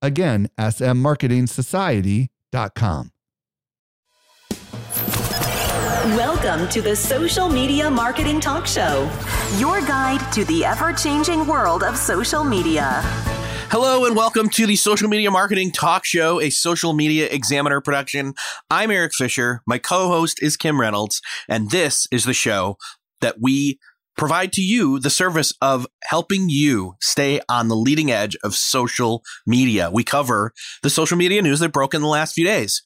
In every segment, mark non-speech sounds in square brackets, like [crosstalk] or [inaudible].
Again, smmarketingsociety.com. Welcome to the Social Media Marketing Talk Show, your guide to the ever changing world of social media. Hello and welcome to the Social Media Marketing Talk Show, a social media examiner production. I'm Erik Fisher. My co host is Kim Reynolds, and this is the show that we provide to you the service of helping you stay on the leading edge of social media. We cover the social media news that broke in the last few days.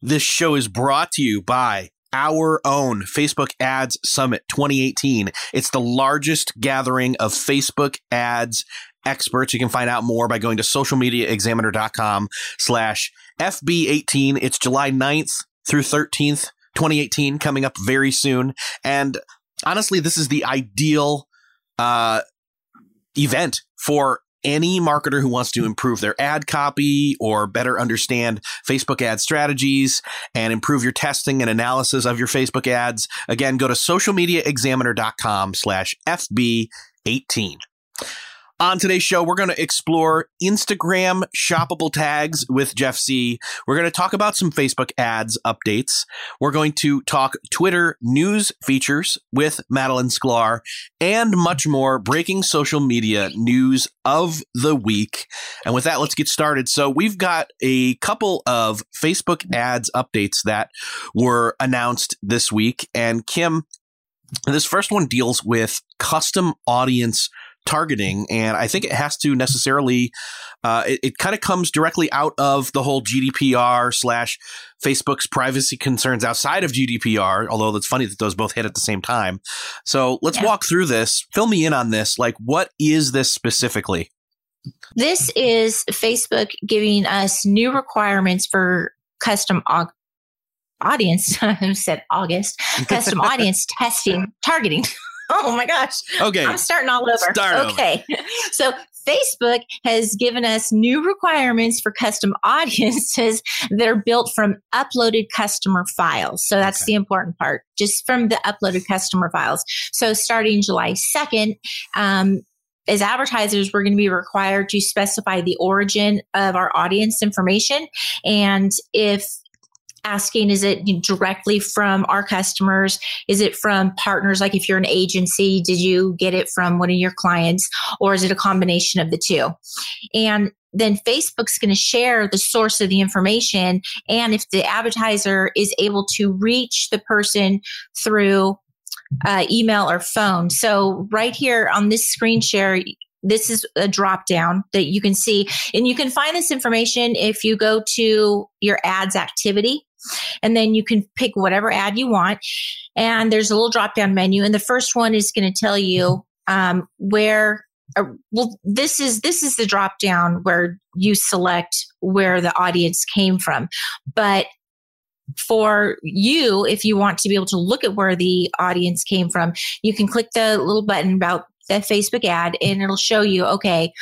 This show is brought to you by our own Facebook Ads Summit 2018. It's the largest gathering of Facebook ads experts. You can find out more by going to socialmediaexaminer.com slash FB18. It's July 9th through 13th, 2018, coming up very soon. And honestly, this is the ideal uh, event for any marketer who wants to improve their ad copy or better understand Facebook ad strategies and improve your testing and analysis of your Facebook ads. Again, go to socialmediaexaminer.com slash FB18. On today's show, we're going to explore Instagram shoppable tags with Jeff Sieh. We're going to talk about some Facebook ads updates. We're going to talk Twitter news features with Madalyn Sklar and much more breaking social media news of the week. And with that, let's get started. So we've got a couple of Facebook ads updates that were announced this week. And Kim, this first one deals with custom audience targeting. And I think it has to necessarily, uh, it, it kind of comes directly out of the whole GDPR slash Facebook's privacy concerns outside of GDPR, although it's funny that those both hit at the same time. So let's yeah. walk through this. Fill me in on this. Like, what is this specifically? This is Facebook giving us new requirements for custom audience. [laughs] I said August [laughs] custom audience testing targeting. Oh my gosh. Okay. I'm starting all over. Start okay. Over. [laughs] so Facebook has given us new requirements for custom [laughs] audiences that are built from uploaded customer files. So that's okay. the important part, just from the uploaded customer files. So starting July 2nd, um, as advertisers, we're going to be required to specify the origin of our audience information. And if asking is it directly from our customers? Is it from partners? Like if you're an agency did you get it from one of your clients or is it a combination of the two? And then facebook's going to share the source of the information and if the advertiser is able to reach the person through uh, email or phone. So right here on this screen share this is a drop down that you can see. And you can find this information if you go to your ads activity and then you can pick whatever ad you want. And there's a little drop down menu. And the first one is going to tell you um, where uh, well this is this is the drop down where you select where the audience came from but for you if you want to be able to look at where the audience came from you can click the little button about the facebook ad and it'll show you okay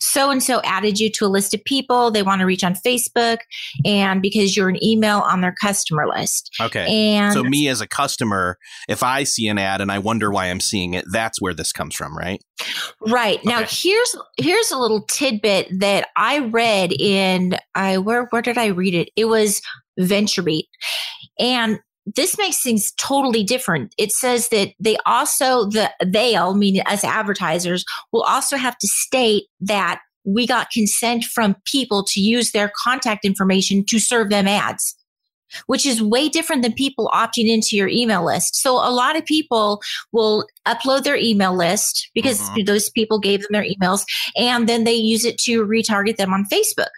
so and so added you to a list of people they want to reach on Facebook and because you're an email on their customer list. Okay. And so me as a customer, if I see an ad and I wonder why I'm seeing it, that's where this comes from, right? Right. Okay. Now here's here's a little tidbit that I read in I where where did I read it? It was VentureBeat. And this makes things totally different. It says that they also, the they'll, meaning us advertisers, will also have to state that we got consent from people to use their contact information to serve them ads which is way different than people opting into your email list. So a lot of people will upload their email list because uh-huh. those people gave them their emails and then they use it to retarget them on Facebook.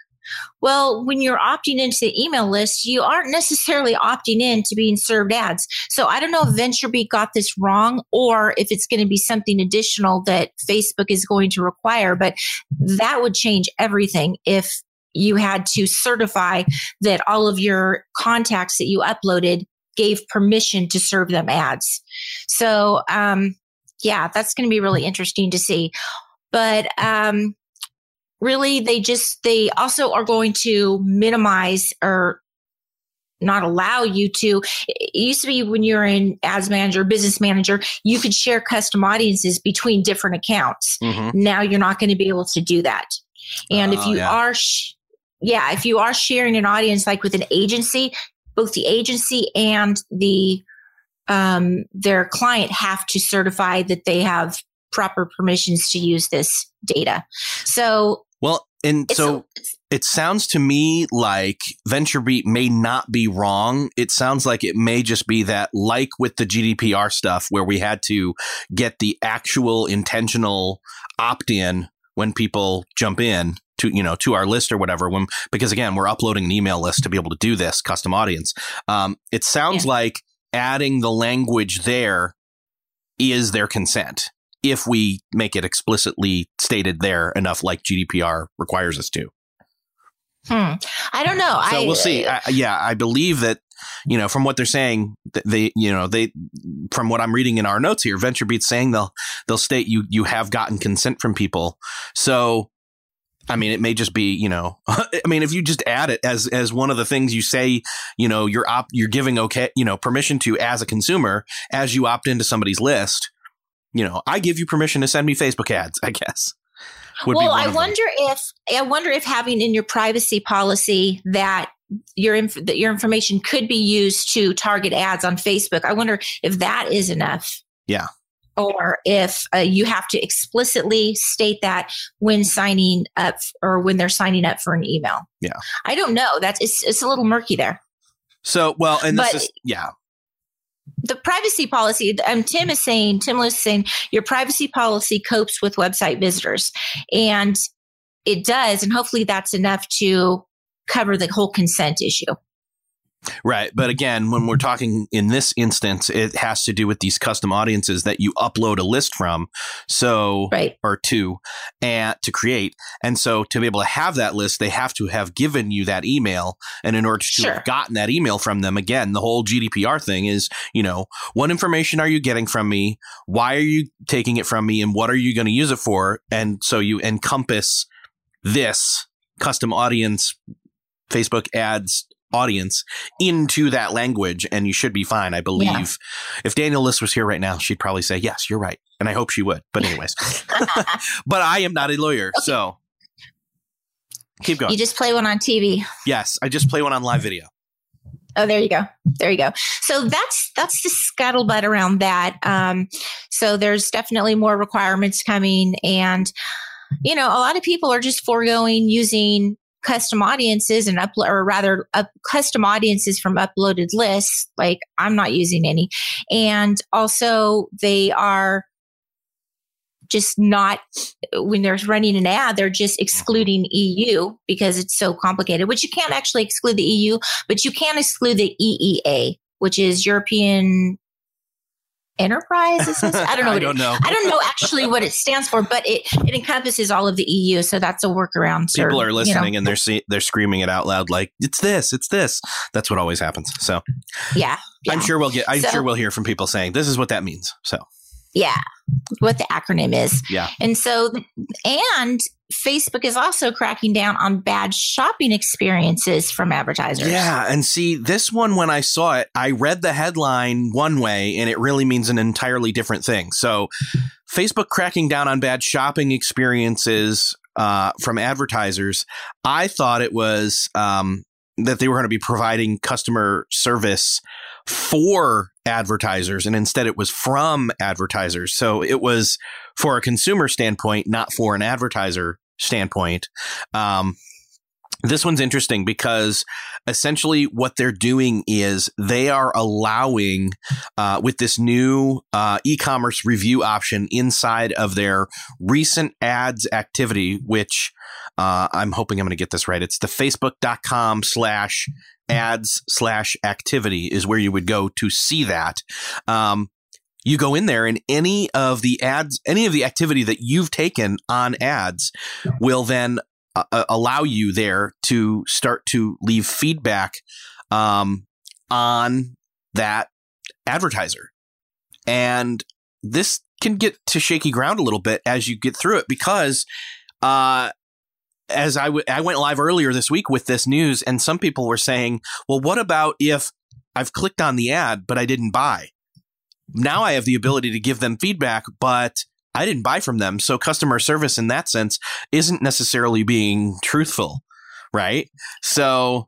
Well, when you're opting into the email list, you aren't necessarily opting in to being served ads. So I don't know if VentureBeat got this wrong or if it's going to be something additional that Facebook is going to require, but that would change everything if you had to certify that all of your contacts that you uploaded gave permission to serve them ads. So, um, yeah, that's going to be really interesting to see. But um, really, they just, they also are going to minimize or not allow you to. It used to be when you're in ads manager, business manager, you could share custom audiences between different accounts. Mhm. Now you're not going to be able to do that. And if Oh, you yeah. are, sh- yeah, if you are sharing an audience like with an agency, both the agency and the um, their client have to certify that they have proper permissions to use this data. So Well, and it's so it sounds to me like VentureBeat may not be wrong. It sounds like it may just be that, like with the GDPR stuff, where we had to get the actual intentional opt in when people jump in to you know to our list or whatever when because again we're uploading an email list to be able to do this custom audience. Um, it sounds like adding the language there is their consent if we make it explicitly stated there enough like gdpr requires us to hmm, I don't know. so I, we'll see. I, yeah, I believe that you know from what they're saying, they you know they from what I'm reading in our notes here, VentureBeat's saying they'll they'll state you you have gotten consent from people. So I mean, it may just be you know, [laughs] I mean, if you just add it as as one of the things you say, you know, you're op- you're giving okay, you know, permission to as a consumer as you opt into somebody's list. You know, I give you permission to send me Facebook ads. I guess. [laughs] well, I of them. wonder if I wonder if having in your privacy policy that your inf- that your information could be used to target ads on Facebook. I wonder if that is enough. Yeah. Or if uh, you have to explicitly state that when signing up or when they're signing up for an email. Yeah. I don't know. That's it's it's a little murky there. So well, and this But- is yeah. The privacy policy um, tim is saying tim was saying your privacy policy copes with website visitors. And it does and hopefully that's enough to cover the whole consent issue Right. But again, when we're talking in this instance, it has to do with these custom audiences that you upload a list from. So, right or two, and to create. And so to be able to have that list, they have to have given you that email. And in order to Sure. have gotten that email from them, again, the whole GDPR thing is, you know, what information are you getting from me? Why are you taking it from me? And what are you going to use it for? And so you encompass this custom audience, Facebook ads audience into that language and you should be fine i believe Yeah. if Danielle Liss was here right now she'd probably say yes you're right and i hope she would but anyways [laughs] but i am not a lawyer so keep going you just play one on tv yes i just play one on live video Oh, there you go. There you go. So that's that's the scuttlebutt around that. Um, so there's definitely more requirements coming, and you know, a lot of people are just foregoing using custom audiences and upload, or rather, up, custom audiences from uploaded lists. Like I'm not using any, and also they are just not when they're running an ad they're just mm-hmm. excluding eu because it's so complicated which you can't actually exclude the eu but you can exclude the EEA, which is European Enterprise. Is this? [laughs] I don't know. i don't know I don't know actually what it stands for, but it, it encompasses all of the EU, so that's a workaround. or, people are you know. listening and they're see- they're screaming it out loud like it's this it's this that's what always happens so Yeah, yeah, i'm sure we'll get i'm So- sure we'll hear from people saying this is what that means so yeah. What the acronym is, yeah and so and Facebook is also cracking down on bad shopping experiences from advertisers. Yeah, and see this one when I saw it, I read the headline one way and it really means an entirely different thing. So, Facebook cracking down on bad shopping experiences uh, from advertisers. I thought it was um, that they were going to be providing customer service for advertisers, and instead it was from advertisers. So it was for a consumer standpoint, not for an advertiser standpoint. Um, this one's interesting because essentially what they're doing is they are allowing uh, with this new uh, e-commerce review option inside of their recent ads activity which uh, i'm hoping i'm going to get this right it's the facebook.com slash ads slash activity is where you would go to see that um, you go in there and any of the ads any of the activity that you've taken on ads will then uh, allow you there to start to leave feedback um, on that advertiser. And this can get to shaky ground a little bit as you get through it because uh, as I, w- I went live earlier this week with this news, and some people were saying, well, what about if I've clicked on the ad, but I didn't buy? Now I have the ability to give them feedback, but I didn't buy from them. So customer service in that sense isn't necessarily being truthful, right? So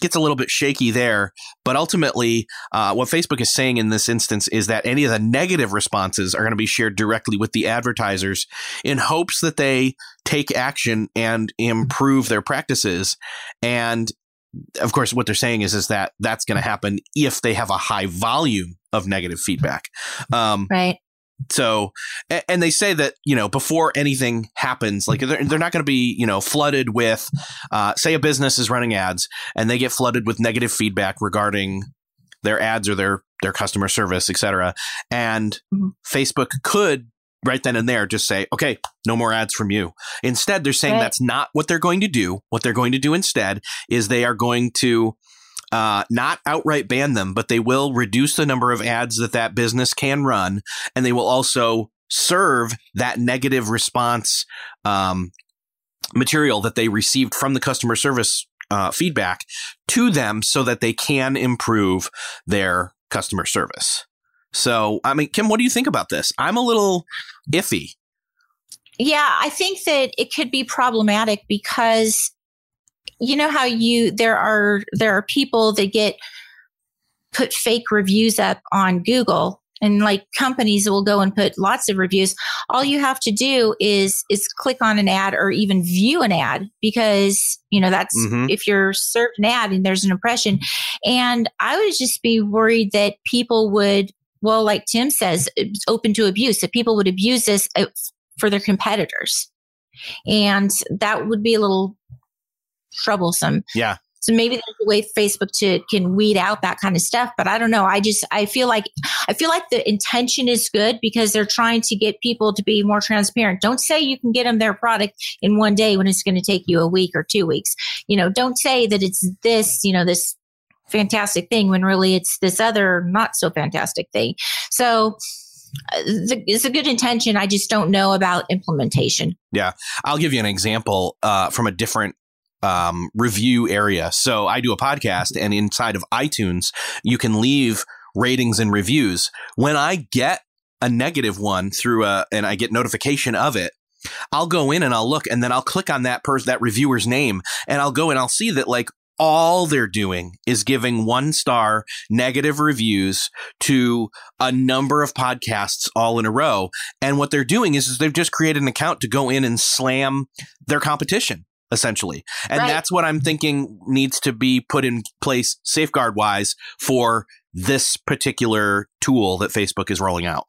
gets a little bit shaky there. But ultimately, uh, what Facebook is saying in this instance is that any of the negative responses are going to be shared directly with the advertisers in hopes that they take action and improve their practices. And of course, what they're saying is is that that's going to happen if they have a high volume of negative feedback. Um, right. So, and they say that, you know, before anything happens, like they're, they're not going to be, you know, flooded with, uh, say a business is running ads and they get flooded with negative feedback regarding their ads or their, their customer service, et cetera. And mm-hmm. Facebook could right then and there just say, okay, no more ads from you. Instead, they're saying right. that's not what they're going to do. What they're going to do instead is they are going to uh, not outright ban them, but they will reduce the number of ads that that business can run, and they will also serve that negative response um, material that they received from the customer service uh, feedback to them so that they can improve their customer service. So, I mean, Kim, what do you think about this? I'm a little iffy. Yeah, I think that it could be problematic because you know how you there are there are people that get put fake reviews up on Google and like companies will go and put lots of reviews. All you have to do is is click on an ad or even view an ad because you know that's mm-hmm. if you're served an ad and there's an impression. And i would just be worried that people would well like tim says open to abuse that people would abuse this uh, for their competitors. And that would be a little troublesome. Yeah. So maybe there's a way Facebook to can weed out that kind of stuff, but I don't know. I just I feel like I feel like the intention is good because they're trying to get people to be more transparent. Don't say you can get them their product in one day when it's going to take you a week or two weeks. You know, don't say that it's this, you know, this fantastic thing when really it's this other not so fantastic thing. So uh, it's a good intention. I just don't know about implementation. Yeah. I'll give you an example uh, from a different um, review area. So I do a podcast, and inside of iTunes, you can leave ratings and reviews. When I get a negative one through a, and I get notification of it, I'll go in and I'll look, and then I'll click on that person, that reviewer's name, and I'll go and I'll see that like all they're doing is giving one star negative reviews to a number of podcasts all in a row. And what they're doing is, is they've just created an account to go in and slam their competition essentially. And right. that's what I'm thinking needs to be put in place safeguard wise for this particular tool that Facebook is rolling out.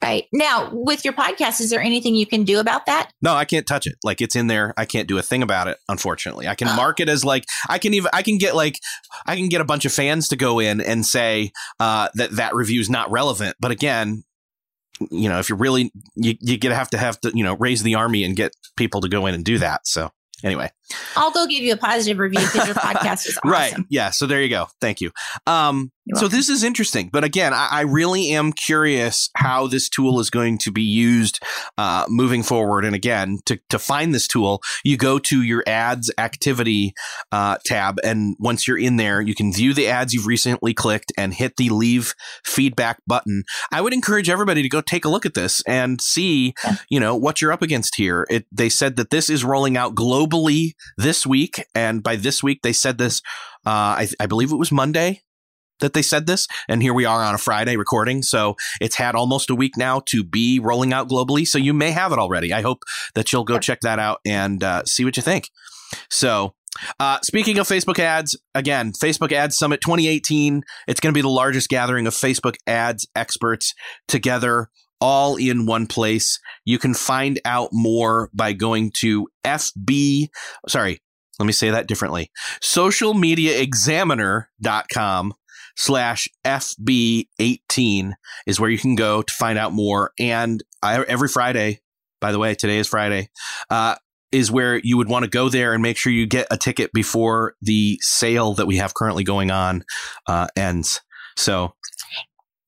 Right. Now, with your podcast, is there anything you can do about that? No, I can't touch it. Like it's in there. I can't do a thing about it, unfortunately. I can oh. mark it as like I can even I can get like I can get a bunch of fans to go in and say uh, that that review is not relevant. But again, you know, if you're really you you get have to have to, you know, raise the army and get people to go in and do that. So anyway i'll go give you a positive review because your [laughs] podcast is awesome. right yeah so there you go. Thank you. Um, so this is interesting but again I, I, really am curious how this tool is going to be used uh, moving forward. And again to, to find this tool you go to your ads activity uh, tab and once you're in there you can view the ads you've recently clicked and hit the leave feedback button. I would encourage everybody to go take a look at this and see yeah. you know what you're up against here. It, they said that this is rolling out globally this week. And by this week, they said this, uh, I, I believe it was Monday that they said this. And here we are on a Friday recording. So it's had almost a week now to be rolling out globally. So you may have it already. I hope that you'll go check that out and uh, see what you think. So, uh, speaking of Facebook ads, again, Facebook Ads Summit 2018, it's going to be the largest gathering of Facebook ads experts together all in one place. You can find out more by going to FB, sorry, let me say that differently. Socialmediaexaminer.com slash FB18 is where you can go to find out more. And I, every Friday, by the way, today is Friday, uh, is where you would want to go there and make sure you get a ticket before the sale that we have currently going on uh, ends. So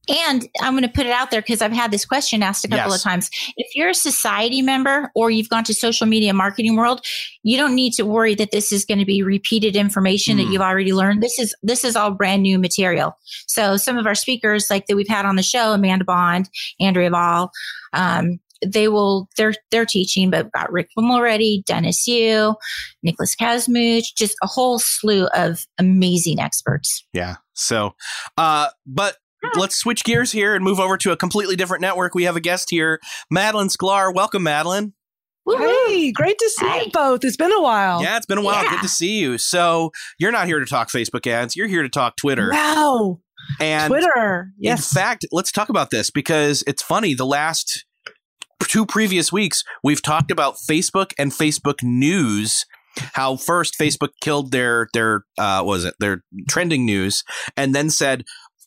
and I'm going to put it out there because I've had this question asked a couple Yes. of times. If you're a society member or you've gone to social media marketing world, you don't need to worry that this is going to be repeated information Hmm. that you've already learned. This is this is all brand new material. So some of our speakers, like that we've had on the show, Amanda Bond, Andrea Vahl, um, they will they're they're teaching, but we've got Rick Mulready, Dennis Yu, Nicholas Kusmich, just a whole slew of amazing experts. Yeah. So, uh, but let's switch gears here and move over to a completely different network. We have a guest here, Madalyn Sklar. Welcome, Madalyn. Woohoo! Hey, great to see Hi. you both. It's been a while. Yeah, it's been a while. Yeah. Good to see you. So, you're not here to talk Facebook ads. You're here to talk Twitter. Wow. And Twitter. Yes. in fact, let's talk about this because it's funny. The last two previous weeks, we've talked about Facebook and Facebook news. How first Facebook killed their their uh, what was it their trending news, and then said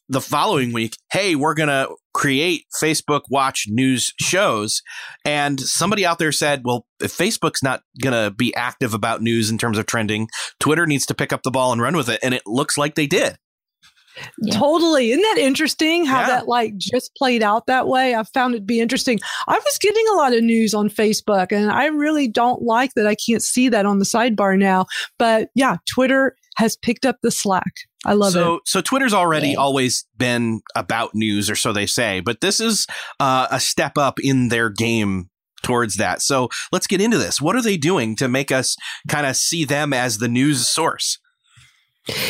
the following week, "Hey, we're gonna create Facebook Watch news shows." And somebody out there said, "Well, if Facebook's not gonna be active about news in terms of trending, Twitter needs to pick up the ball and run with it." And it looks like they did. Yeah. Totally. Isn't that interesting how Yeah. that like just played out that way? I found it to be interesting. I was getting a lot of news on Facebook and I really don't like that I can't see that on the sidebar now. But yeah, Twitter has picked up the slack. I love so, it. So Twitter's already Yeah. always been about news, or so they say, but this is uh, a step up in their game towards that. So let's get into this. What are they doing to make us kind of see them as the news source?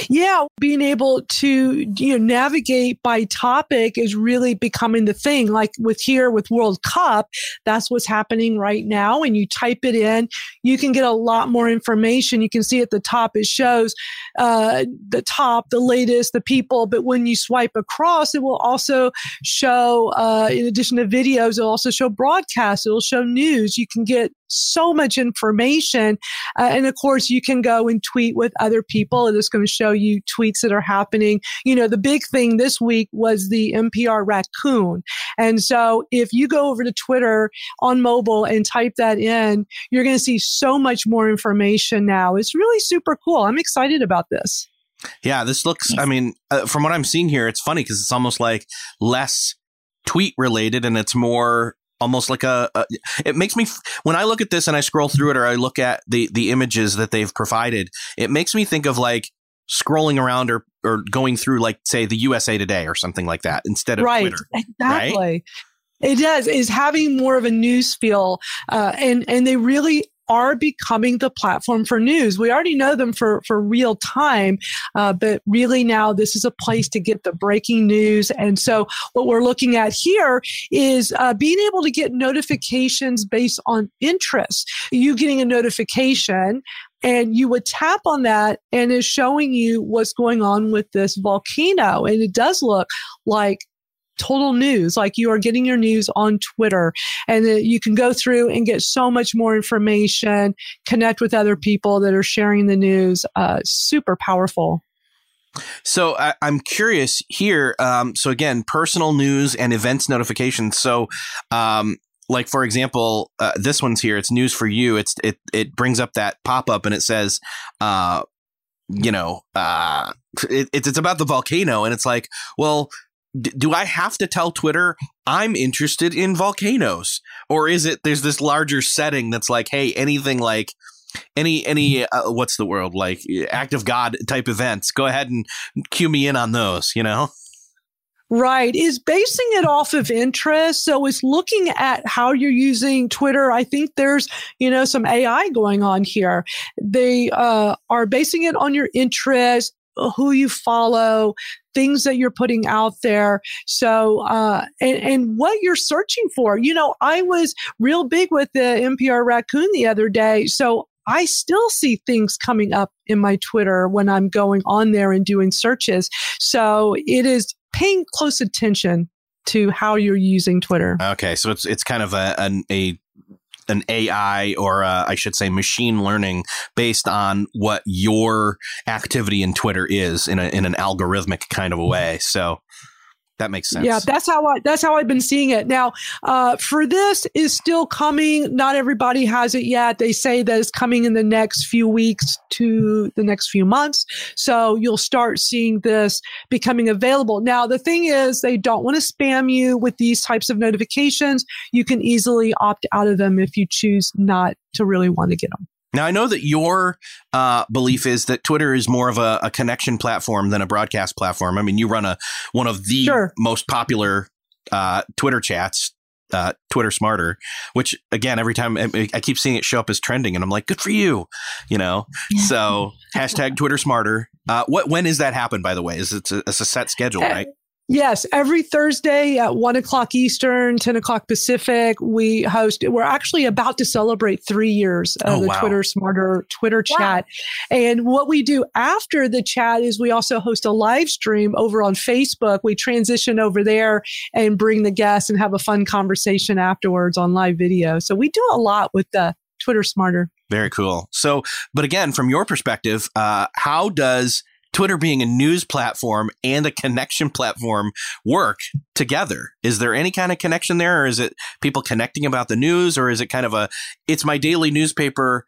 Yeah, being able to you know navigate by topic is really becoming the thing. Like with here with World Cup, that's what's happening right now. And you type it in, you can get a lot more information. You can see at the top it shows uh, the top, the latest, the people. But when you swipe across, it will also show, uh, in addition to videos, it'll also show broadcasts. It'll show news. You can get so much information. Uh, and of course, you can go and tweet with other people. It is going to show you tweets that are happening. You know, the big thing this week was the NPR raccoon. And so if you go over to Twitter on mobile and type that in, you're going to see so much more information now. It's really super cool. I'm excited about this. Yeah, this looks, I mean, uh, from what I'm seeing here, it's funny because it's almost like less tweet related and it's more almost like a, a it makes me when i look at this and i scroll through it or i look at the the images that they've provided it makes me think of like scrolling around or or going through like say the usa today or something like that instead of right. twitter Exactly. It does is having more of a news feel, uh, and and they really are becoming the platform for news. We already know them for for real time, uh, but really now this is a place to get the breaking news. And so what we're looking at here is uh, being able to get notifications based on interest. You getting a notification. And you would tap on that and is showing you what's going on with this volcano. And it does look like total news like you are getting your news on twitter and you can go through and get so much more information connect with other people that are sharing the news uh, super powerful So I, I'm curious here. Um, so again, personal news and events notifications. So, um, like for example, uh, this one's here. It's news for you. It's it it brings up that pop up and it says, uh, you know, uh, it, it's it's about the volcano and it's like, well. D- do I have to tell Twitter I'm interested in volcanoes, or is it there's this larger setting that's like, hey, anything like any any uh, what's the world like act of God type events? Go ahead and cue me in on those. You know, right is basing it off of interest so it's looking at how you're using twitter i think there's you know some ai going on here they uh, are basing it on your interest who you follow things that you're putting out there so uh, and, and what you're searching for you know i was real big with the npr raccoon the other day so I still see things coming up in my Twitter when I'm going on there and doing searches. So it is paying close attention to how you're using Twitter. okay, so it's it's kind of a an a an AI or uh, I should say machine learning based on what your activity in Twitter is in a in an algorithmic kind of a way. So That makes sense. Yeah, that's how I that's how I've been seeing it. Now, uh, for this is still coming. Not everybody has it yet. They say that it's coming in the next few weeks to the next few months. So you'll start seeing this becoming available. Now, the thing is, they don't want to spam you with these types of notifications. You can easily opt out of them if you choose not to really want to get them. Now, I know that your uh, belief is that Twitter is more of a, a, connection platform than a broadcast platform. I mean, you run a one of the sure. most popular uh, Twitter chats, uh, Twitter Smarter, which again, every time I, I, keep seeing it show up as trending, and I'm like, good for you, you know. so [laughs] hashtag Twitter Smarter. Uh, what when is that happen? By the way, is it a, it's a set schedule, uh, right? Yes, every Thursday at one o'clock Eastern, 10 o'clock Pacific, we host, we're actually about to celebrate three years of oh, the wow. Twitter Smarter Twitter chat. And what we do after the chat is we also host a live stream over on Facebook. We transition over there and bring the guests and have a fun conversation afterwards on live video. So we do a lot with the Twitter Smarter. Very cool. So, but again, from your perspective, uh, how does Twitter being a news platform and a connection platform work together? Is there any kind of connection there, or is it people connecting about the news, or is it kind of a it's my daily newspaper,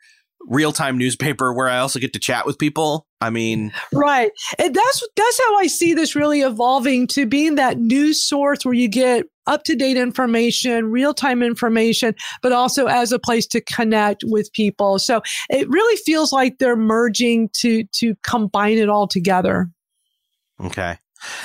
real time newspaper where I also get to chat with people? I mean, right. And that's that's how I see this really evolving to being that news source where you get up to date information, real time information, but also as a place to connect with people. So it really feels like they're merging to to combine it all together. Okay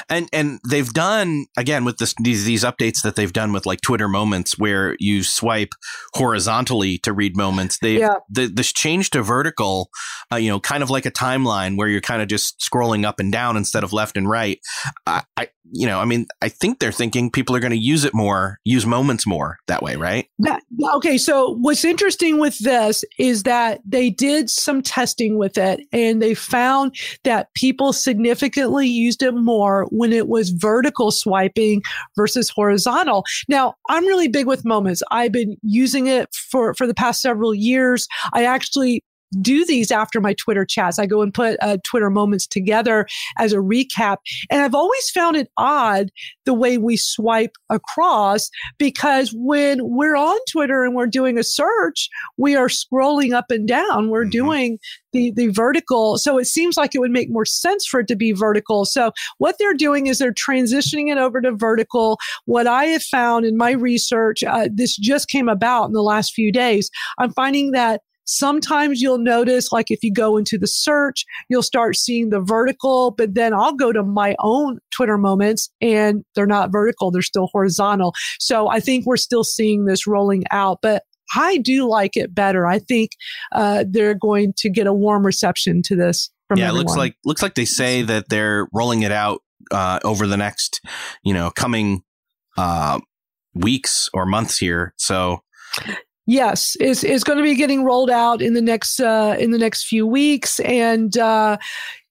and and they've done again with this these these updates that they've done with like Twitter Moments where you swipe horizontally to read moments. They yeah. the, this change to vertical, uh, you know, kind of like a timeline where you're kind of just scrolling up and down instead of left and right. I, I you know, I mean, I think they're thinking people are going to use it more, use moments more that way, right? That, okay, so what's interesting with this is that they did some testing with it and they found that people significantly used it more when it was vertical swiping versus horizontal. Now, I'm really big with moments. I've been using it for for the past several years. I actually do these after my Twitter chats. I go and put uh, Twitter moments together as a recap. And I've always found it odd the way we swipe across because when we're on Twitter and we're doing a search, we are scrolling up and down. We're mm-hmm. doing the, the vertical. So it seems like it would make more sense for it to be vertical. So what they're doing is they're transitioning it over to vertical. What I have found in my research, uh, this just came about in the last few days. I'm finding that Sometimes you'll notice, like if you go into the search, you'll start seeing the vertical, but then I'll go to my own Twitter moments and they're not vertical, they're still horizontal. So I think we're still seeing this rolling out, but I do like it better. I think uh, they're going to get a warm reception to this. From yeah, everyone. it looks like looks like they say that they're rolling it out uh, over the next, you know, coming uh, weeks or months here. So yes, is is going to be getting rolled out in the next uh, in the next few weeks, and uh,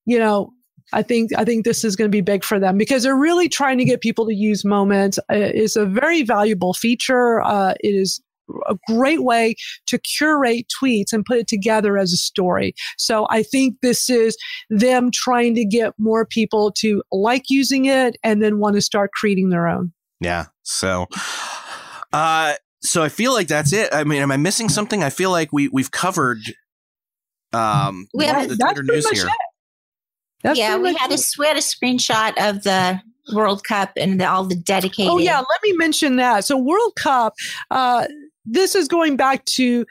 you know. I think I think this is going to be big for them because they're really trying to get people to use Moments. Uh, it's a very valuable feature. Uh, it is a great way to curate tweets and put it together as a story. So I think this is them trying to get more people to like using it and then want to start creating their own. Yeah. So, uh, so I feel like that's it. I mean, am I missing something? I feel like we we've covered um we have, the Twitter news here. yeah, we had a we had a screenshot of the World Cup and the, all the dedicated. Oh yeah, let me mention that. So World Cup, uh, this is going back to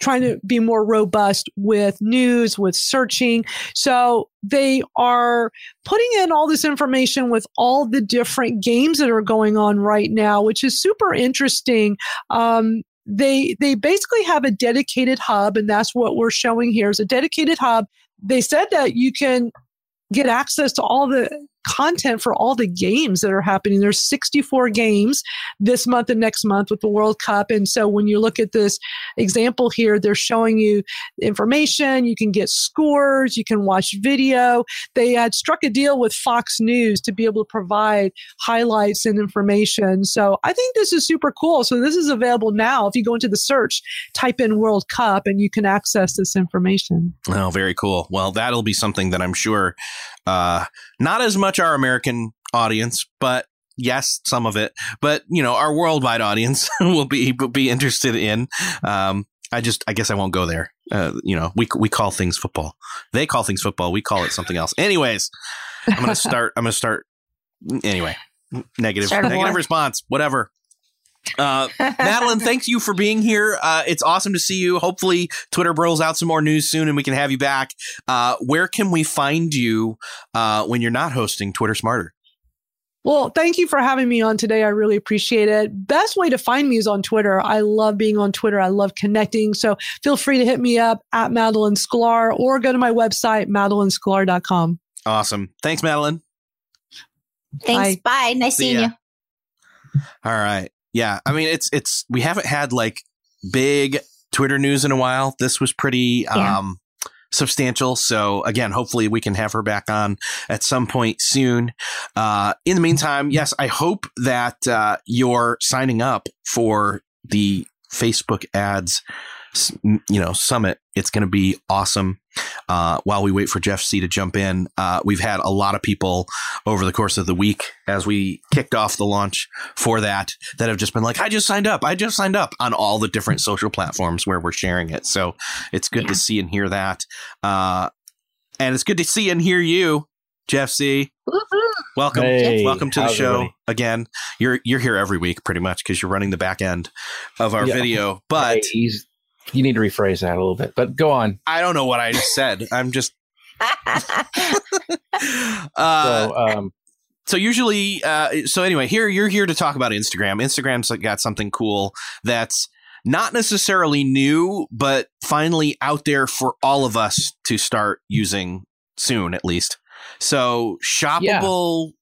trying to be more robust with news, with searching. So they are putting in all this information with all the different games that are going on right now, which is super interesting. Um, they they basically have a dedicated hub, and that's what we're showing here is a dedicated hub. They said that you can get access to all the content for all the games that are happening. There's 64 games this month and next month with the World Cup. And so when you look at this example here, they're showing you information. You can get scores. You can watch video. They had struck a deal with Fox News to be able to provide highlights and information. So I think this is super cool. So this is available now. If you go into the search, type in World Cup and you can access this information. Oh, very cool. Well, that'll be something that I'm sure uh, not as much our American audience, but yes, some of it, but you know, our worldwide audience [laughs] will be will be interested in. Um, I just, I guess I won't go there. Uh, you know, we we call things football. They call things football. We call it something else. Anyways, I'm gonna [laughs] start. I'm gonna start. Anyway, negative negative response. Whatever. Uh, Madalyn, thanks you for being here. Uh, it's awesome to see you. Hopefully, Twitter rolls out some more news soon, and we can have you back. Uh, where can we find you uh, when you're not hosting Twitter Smarter? Well, thank you for having me on today. I really appreciate it. Best way to find me is on Twitter. I love being on Twitter. I love connecting. So feel free to hit me up at Madalyn Sklar or go to my website, madalynsklar.com. Awesome. Thanks, Madalyn. Thanks. Bye. Nice See seeing ya. you. All right. Yeah. I mean, it's it's we haven't had like big Twitter news in a while. This was pretty Yeah. um substantial. So again, hopefully we can have her back on at some point soon. Uh in the meantime, yes, I hope that uh you're signing up for the Facebook ads you know summit it's going to be awesome uh, while we wait for Jeff Sieh to jump in uh, we've had a lot of people over the course of the week as we kicked off the launch for that that have just been like i just signed up i just signed up on all the different social platforms where we're sharing it so it's good Yeah. to see and hear that uh, and it's good to see and hear you Jeff Sieh Woohoo. welcome Hey, welcome to the show everybody? again you're you're here every week pretty much because you're running the back end of our Yeah. video [laughs] but Hey, he's, you need to rephrase that a little bit, but go on. I don't know what I just said. I'm just [laughs] [laughs] uh, So, um, so usually uh, so anyway here you're here to talk about instagram instagram's got something cool that's not necessarily new but finally out there for all of us to start using soon at least so shoppable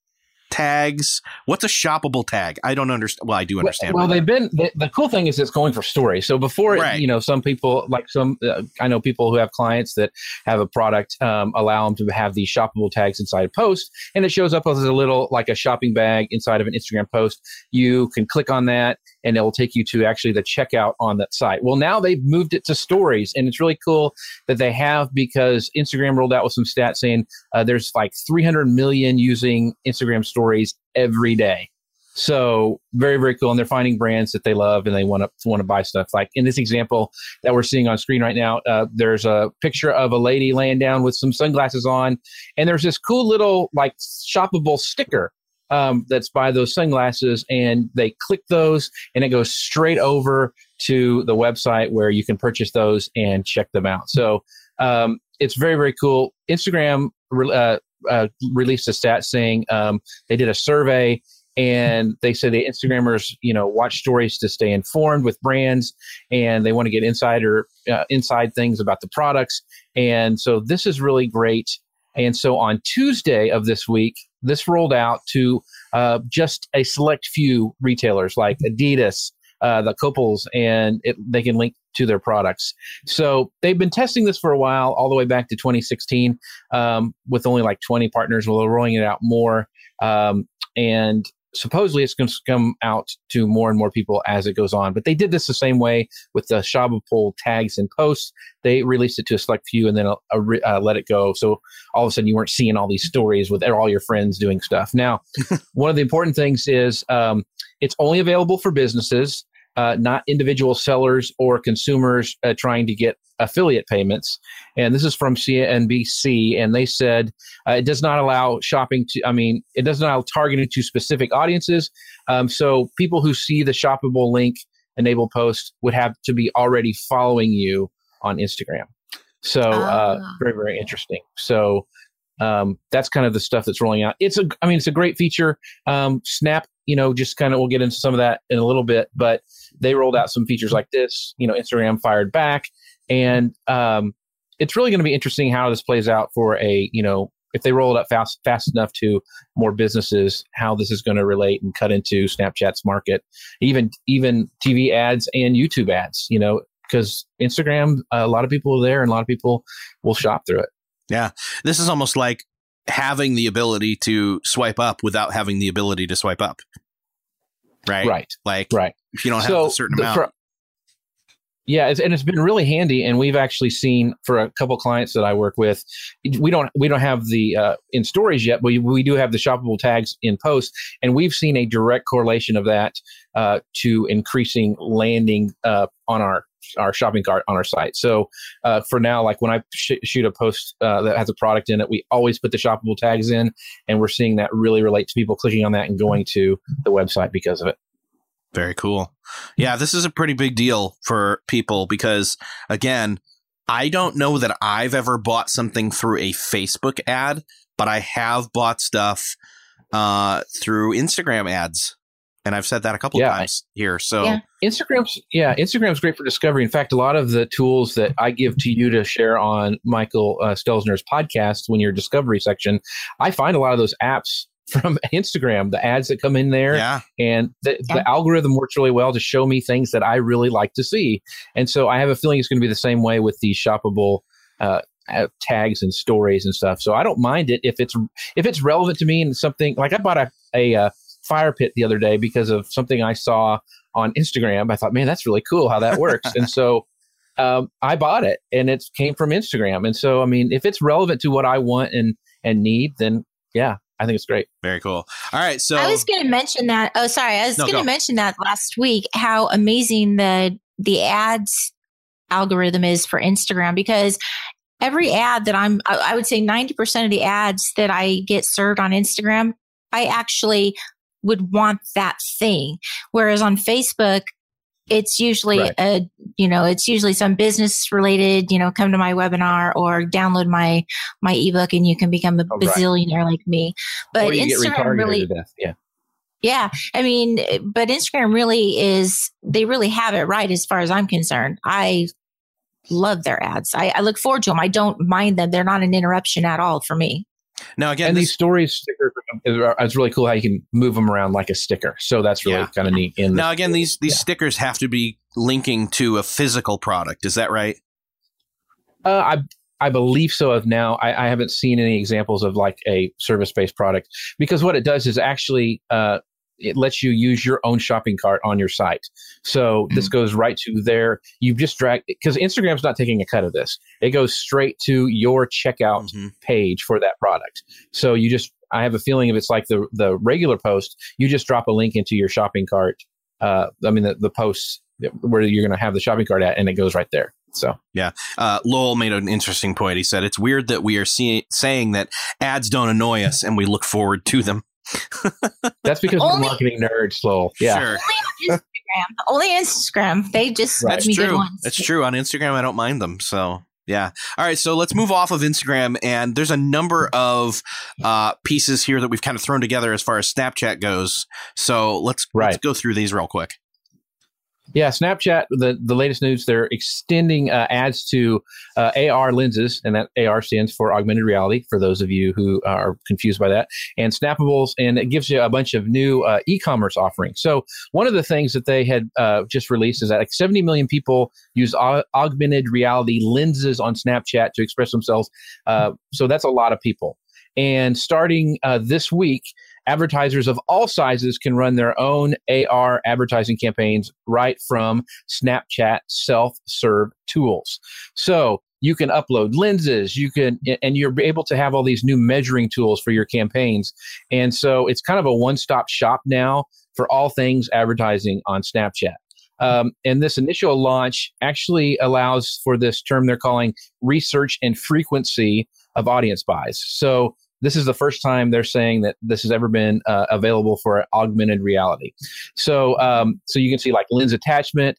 tags what's a shoppable tag i don't understand well i do understand Well, they've been the, the cool thing is it's going for stories. So before, Right. you know, some people like some uh, I know people who have clients that have a product um, allow them to have these shoppable tags inside a post, and it shows up as a little like a shopping bag inside of an Instagram post. You can click on that, and it will take you to actually the checkout on that site. Well, now they've moved it to stories, and it's really cool that they have because Instagram rolled out with some stats saying uh, there's like 300 million using Instagram stories every day. So very, very cool. And they're finding brands that they love and they want to want to buy stuff. Like in this example that we're seeing on screen right now, uh, there's a picture of a lady laying down with some sunglasses on, and there's this cool little like shoppable sticker um, that's by those sunglasses, and they click those, and it goes straight over to the website where you can purchase those and check them out. So um, it's very, very cool. Instagram uh, uh, released a stat saying um, they did a survey and they said the Instagrammers, you know, watch stories to stay informed with brands, and they want to get insider uh, inside things about the products. And so this is really great. And so on Tuesday of this week, this rolled out to uh, just a select few retailers like Adidas, uh, the Couples, and it, they can link to their products. So they've been testing this for a while, all the way back to 2016, um, with only like 20 partners. Well, they're rolling it out more. Um, and supposedly it's going to come out to more and more people as it goes on. But they did this the same way with the shoppable tags and posts. They released it to a select few and then uh, re- uh, let it go. So all of a sudden you weren't seeing all these stories with all your friends doing stuff. Now, [laughs] one of the important things is um, it's only available for businesses. Uh, not individual sellers or consumers uh, trying to get affiliate payments. And this is from CNBC, and they said uh, it does not allow shopping to, I mean, it does not allow targeting to specific audiences. Um, so people who see the shoppable link enable post would have to be already following you on Instagram. So uh, Ah. very, very interesting. So um, that's kind of the stuff that's rolling out. It's a, I mean, it's a great feature. Um, Snap, you know, just kind of, we'll get into some of that in a little bit, but they rolled out some features like this. You know, Instagram fired back, and um, it's really going to be interesting how this plays out for a, you know, if they roll it up fast fast enough to more businesses, how this is going to relate and cut into Snapchat's market, even even TV ads and YouTube ads. You know, because Instagram, a lot of people are there, and a lot of people will shop through it. Yeah. This is almost like having the ability to swipe up without having the ability to swipe up. Right. Right. Like Right. if you don't have So a certain the- amount. for- Yeah, it's, and it's been really handy. And we've actually seen for a couple clients that I work with, we don't we don't have the uh, in stories yet, but we, we do have the shoppable tags in post, and we've seen a direct correlation of that uh, to increasing landing uh, on our our shopping cart on our site. So uh, for now, like when I sh- shoot a post uh, that has a product in it, we always put the shoppable tags in, and we're seeing that really relate to people clicking on that and going to the website because of it. Very cool. Yeah, this is a pretty big deal for people because, again, I don't know that I've ever bought something through a Facebook ad, but I have bought stuff uh, through Instagram ads. And I've said that a couple Yeah. times here. So, Yeah. Instagram's yeah, Instagram's great for discovery. In fact, a lot of the tools that I give to you to share on Michael uh, Stelzner's podcast when your discovery section, I find a lot of those apps [laughs] from Instagram, the ads that come in there, yeah, and the, Yeah. the algorithm works really well to show me things that I really like to see. And so I have a feeling it's going to be the same way with these shoppable uh, uh, tags and stories and stuff. So I don't mind it if it's if it's relevant to me and something like I bought a a uh, fire pit the other day because of something I saw on Instagram. I thought, man, that's really cool how that [laughs] works. and so um, I bought it, and it came from Instagram. And so I mean, if it's relevant to what I want and and need, then yeah, I think it's great. very cool. All right. So, I was going to mention that. Oh, sorry. I was No, going to mention that last week. How amazing the the ads algorithm is for Instagram because every ad that I'm, I, I would say ninety percent of the ads that I get served on Instagram, I actually would want that thing. Whereas on Facebook, it's usually Right. a you know it's usually some business related you know come to my webinar or download my my ebook and you can become a Oh, right. bazillionaire like me but instagram really. Yeah. yeah. I mean, but Instagram really is, they really have it right as far as I'm concerned. I love their ads. I, I look forward to them. I don't mind them. They're not an interruption at all for me. Now again, and this, these stories stickers it's really cool how you can move them around like a sticker so that's really Yeah. kind of neat in now again, these these Yeah. stickers have to be linking to a physical product. Is that right? uh, i i believe so of now I, I haven't seen any examples of like a service-based product because what it does is actually uh, it lets you use your own shopping cart on your site so this goes right to there You've just drag because instagram's not taking a cut of this it goes straight to your checkout Mhm. page for that product. So you just, I have a feeling if it's like the the regular post, you just drop a link into your shopping cart. Uh, I mean the the posts where you're going to have the shopping cart at, and it goes right there. So yeah, Uh, Lowell made an interesting point. He said it's weird that we are see- saying that ads don't annoy us and we look forward to them. That's because we're Only- marketing nerds, Lowell. Yeah, Sure. Instagram, only Instagram. They just Right. That's me good true. ones. That's true. On Instagram, I don't mind them. So yeah. All right. So let's move off of Instagram, and there's a number of uh, pieces here that we've kind of thrown together as far as Snapchat goes. So let's let's go through these real quick. Yeah, Snapchat, the, the latest news, they're extending uh, ads to uh, AR lenses, and that AR stands for augmented reality, for those of you who are confused by that, and snappables, and it gives you a bunch of new uh, e commerce offerings. So, one of the things that they had uh, just released is that like 70 million people use au- augmented reality lenses on Snapchat to express themselves. Uh, so, that's a lot of people. And starting uh, this week, advertisers of all sizes can run their own AR advertising campaigns right from Snapchat self-serve tools. So you can upload lenses, you can, and you're able to have all these new measuring tools for your campaigns. And so it's kind of a one-stop shop now for all things advertising on Snapchat. Um, and this initial launch actually allows for this term they're calling research and frequency of audience buys. So this is the first time they're saying that this has ever been uh, available for augmented reality. So, um, so you can see like lens attachment.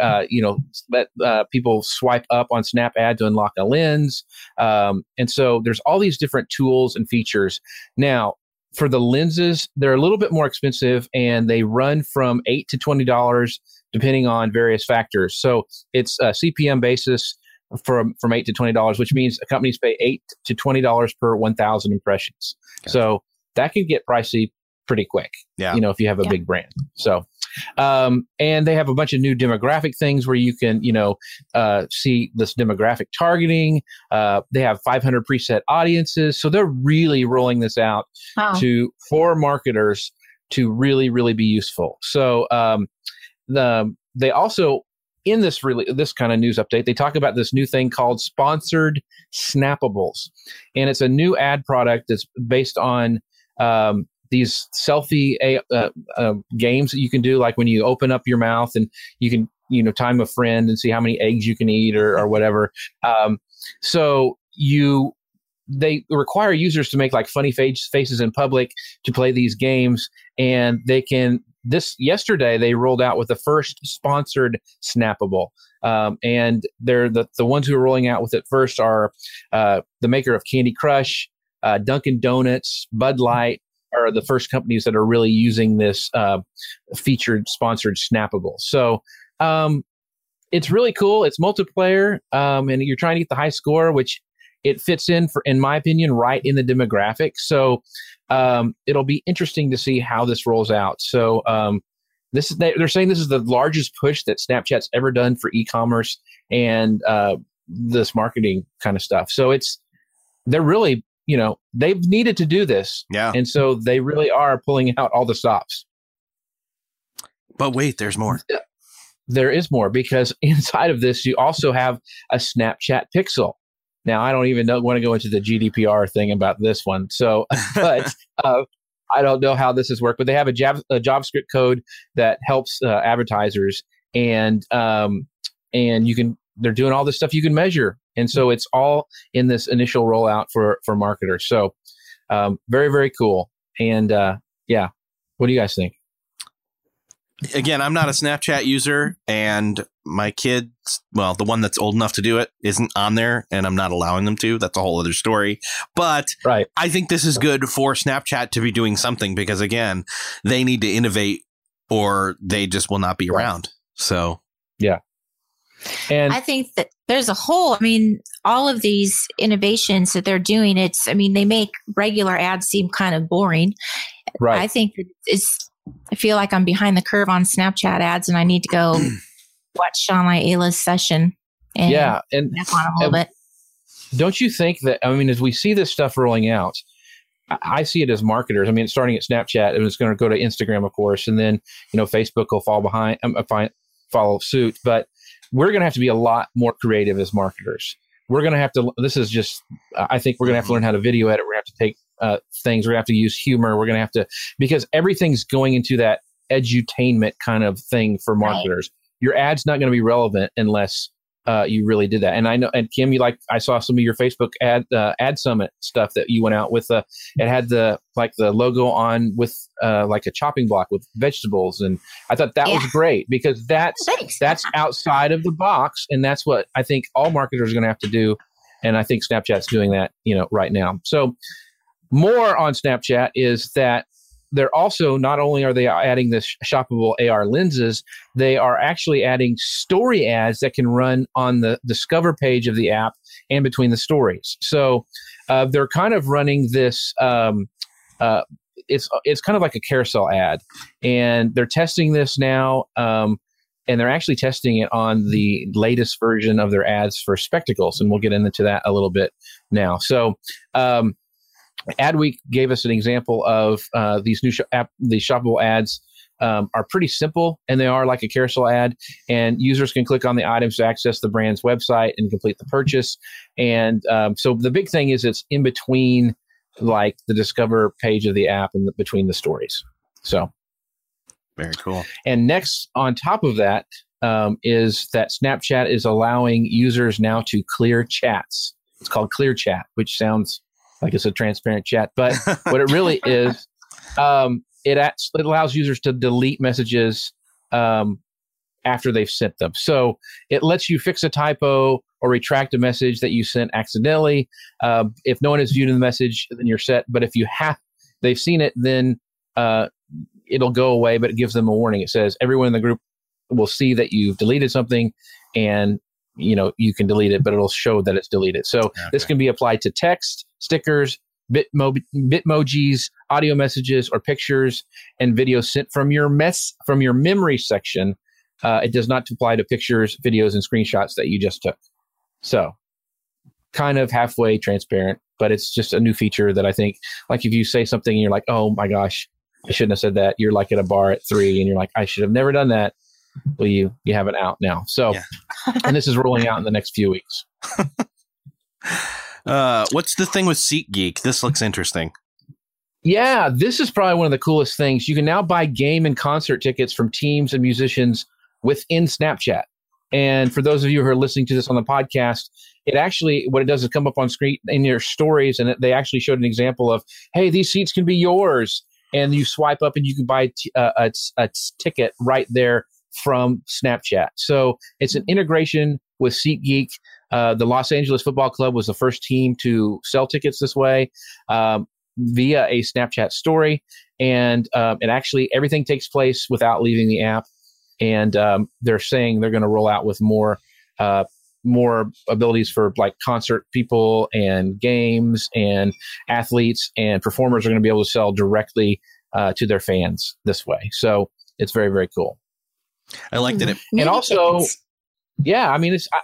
Uh, you know, let uh, people swipe up on Snap Ad to unlock a lens, um, and so there's all these different tools and features. Now, for the lenses, they're a little bit more expensive, and they run from eight to twenty dollars depending on various factors. So it's a CPM basis from from eight to twenty dollars, which means companies pay eight to twenty dollars per one thousand impressions. Gotcha. So that can get pricey pretty quick. Yeah. You know, if you have a Yeah. big brand. So um, and they have a bunch of new demographic things where you can, you know, uh, see this demographic targeting. Uh, they have 500 preset audiences, so they're really rolling this out Wow. to for marketers to really really be useful so um the they also in this really this kind of news update, they talk about this new thing called sponsored snappables, and it's a new ad product that's based on um, these selfie uh, uh, games that you can do, like when you open up your mouth and you can you know time a friend and see how many eggs you can eat or, or whatever. Um, so you they require users to make like funny face, faces in public to play these games and they can this yesterday they rolled out with the first sponsored snappable. Um, and they're the, the ones who are rolling out with it first are uh, the maker of candy crush uh, dunkin donuts bud light are the first companies that are really using this uh, featured sponsored snappable. So um, it's really cool. It's multiplayer um, and you're trying to get the high score which it fits in for in my opinion right in the demographic. So um, it'll be interesting to see how this rolls out. So um, this is they're saying this is the largest push that snapchat's ever done for e-commerce and uh, this marketing kind of stuff. So it's they're really you know they've needed to do this. Yeah. And so they really are pulling out all the stops. But wait there's more. There is more because [laughs] inside of this you also have a snapchat pixel now, I don't even know, want to go into the GDPR thing about this one. So, [laughs] but uh, I don't know how this has worked, but they have a, Jav- a JavaScript code that helps uh, advertisers, and um, and you can they're doing all this stuff you can measure, and so it's all in this initial rollout for for marketers. So, um, very very cool, and uh, yeah, what do you guys think? Again, I'm not a Snapchat user, and my kids, well, the one that's old enough to do it, isn't on there, and I'm not allowing them to. That's a whole other story. But right. I think this is good for Snapchat to be doing something because, again, they need to innovate or they just will not be around. So, yeah. And I think that there's a whole, I mean, all of these innovations that they're doing, it's, I mean, they make regular ads seem kind of boring. Right. I think it's I feel like I'm behind the curve on Snapchat ads, and I need to go [clears throat] watch Shauna Ayla's session. And yeah, and on a little bit. Don't you think that? I mean, as we see this stuff rolling out, I see it as marketers. I mean, it's starting at Snapchat, and it's going to go to Instagram, of course, and then you know Facebook will fall behind, um, follow suit. But we're going to have to be a lot more creative as marketers. We're going to have to. This is just. I think we're going to have to learn how to video edit. We're going to have to take uh, things. We're going to have to use humor. We're going to have to, because everything's going into that edutainment kind of thing for marketers. Right. Your ad's not going to be relevant unless uh, you really did that. And I know, and Kim, you like, I saw some of your Facebook ad uh, ad summit stuff that you went out with. Uh, it had the like the logo on with uh, like a chopping block with vegetables, and I thought that yeah. was great because that's Thanks. that's [laughs] outside of the box, and that's what I think all marketers are going to have to do. And I think Snapchat's doing that, you know, right now. So more on Snapchat is that they're also not only are they adding this shoppable AR lenses, they are actually adding story ads that can run on the discover page of the app and between the stories. So uh, they're kind of running this. Um, uh, it's it's kind of like a carousel ad, and they're testing this now. Um, and they're actually testing it on the latest version of their ads for spectacles, and we'll get into that a little bit now. So, um, Adweek gave us an example of uh, these new sh- app, the shoppable ads um, are pretty simple and they are like a carousel ad and users can click on the items to access the brand's website and complete the purchase. And um, so the big thing is it's in between like the discover page of the app and the, between the stories. So. Very cool. And next on top of that um, is that snapchat is allowing users now to clear chats. It's called clear chat which sounds like it's a transparent chat. But [laughs] what it really is, um, it, allows users to delete messages um, after they've sent them. So it lets you fix a typo or retract a message that you sent accidentally. Uh, if no one has viewed the message, then you're set. But if you have, they've seen it, then uh, it'll go away. But it gives them a warning. It says everyone in the group will see that you've deleted something, and you know you can delete it, but it'll show that it's deleted. So okay. this can be applied to text, stickers, bitmo- bitmojis, audio messages, or pictures and videos sent from your mess from your memory section. Uh, it does not apply to pictures, videos, and screenshots that you just took. So, kind of halfway transparent, but it's just a new feature that I think, like, if you say something and you're like, "Oh my gosh, I shouldn't have said that," you're like at a bar at three and you're like, "I should have never done that." well, you you have it out now. So, Yeah. and this is rolling out in the next few weeks. [laughs] Uh, what's the thing with SeatGeek? This looks interesting. Yeah, this is probably one of the coolest things. You can now buy game and concert tickets from teams and musicians within Snapchat. And for those of you who are listening to this on the podcast, it actually what it does is come up on screen in your stories, and they actually showed an example of, hey, these seats can be yours, and you swipe up and you can buy t- uh, a, a ticket right there from Snapchat. So it's an integration with SeatGeek. Uh, the Los Angeles Football Club was the first team to sell tickets this way. Um, via a Snapchat story, and um, it actually everything takes place without leaving the app. And um, they're saying they're going to roll out with more uh, more abilities for like concert people and games and athletes and performers are going to be able to sell directly uh, to their fans this way. So it's very very cool. I like that it. and also- Yeah, I mean, it's I,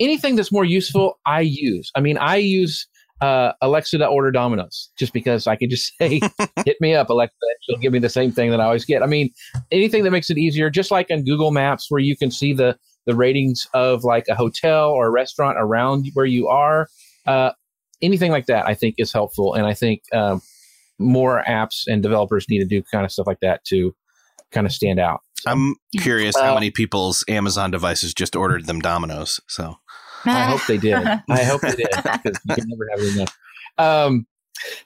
anything that's more useful. I use. I mean, I use uh, Alexa to order Domino's just because I can just [laughs] say, [laughs] "Hit me up, Alexa." She'll give me the same thing that I always get. I mean, anything that makes it easier, just like on Google Maps, where you can see the the ratings of like a hotel or a restaurant around where you are. Uh, anything like that, I think, is helpful, and I think um, more apps and developers need to do kind of stuff like that to kind of stand out. I'm curious how many people's Amazon devices just ordered them Domino's. So I [laughs] hope they did. I hope they did because you can never have enough. Um,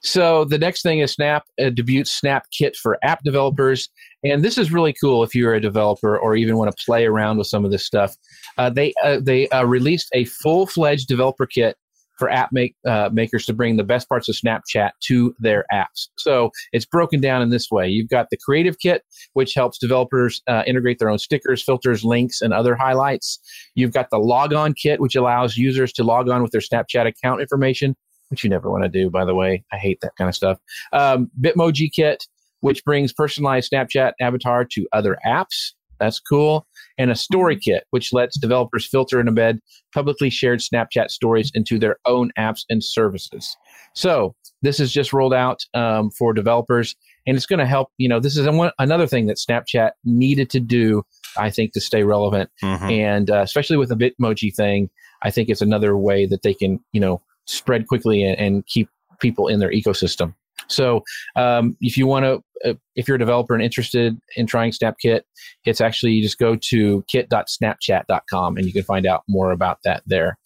so the next thing is Snap uh, debuts Snap Kit for app developers, and this is really cool if you're a developer or even want to play around with some of this stuff. Uh, they uh, they uh, released a full fledged developer kit for app make, uh, makers to bring the best parts of Snapchat to their apps. So it's broken down in this way. You've got the Creative Kit, which helps developers uh, integrate their own stickers, filters, links, and other highlights. You've got the Log On Kit, which allows users to log on with their Snapchat account information, which you never want to do, by the way. I hate that kind of stuff. Um, Bitmoji Kit, which brings personalized Snapchat avatar to other apps. That's cool. And a story kit, which lets developers filter and embed publicly shared Snapchat stories into their own apps and services. So this is just rolled out um, for developers, and it's going to help. You know, this is one, another thing that Snapchat needed to do, I think, to stay relevant, mhm. and uh, especially with the Bitmoji thing, I think it's another way that they can, you know, spread quickly and, and keep people in their ecosystem. So, um, if you want to, uh, if you're a developer and interested in trying SnapKit, it's actually you just go to kit.snapchat.com and you can find out more about that there.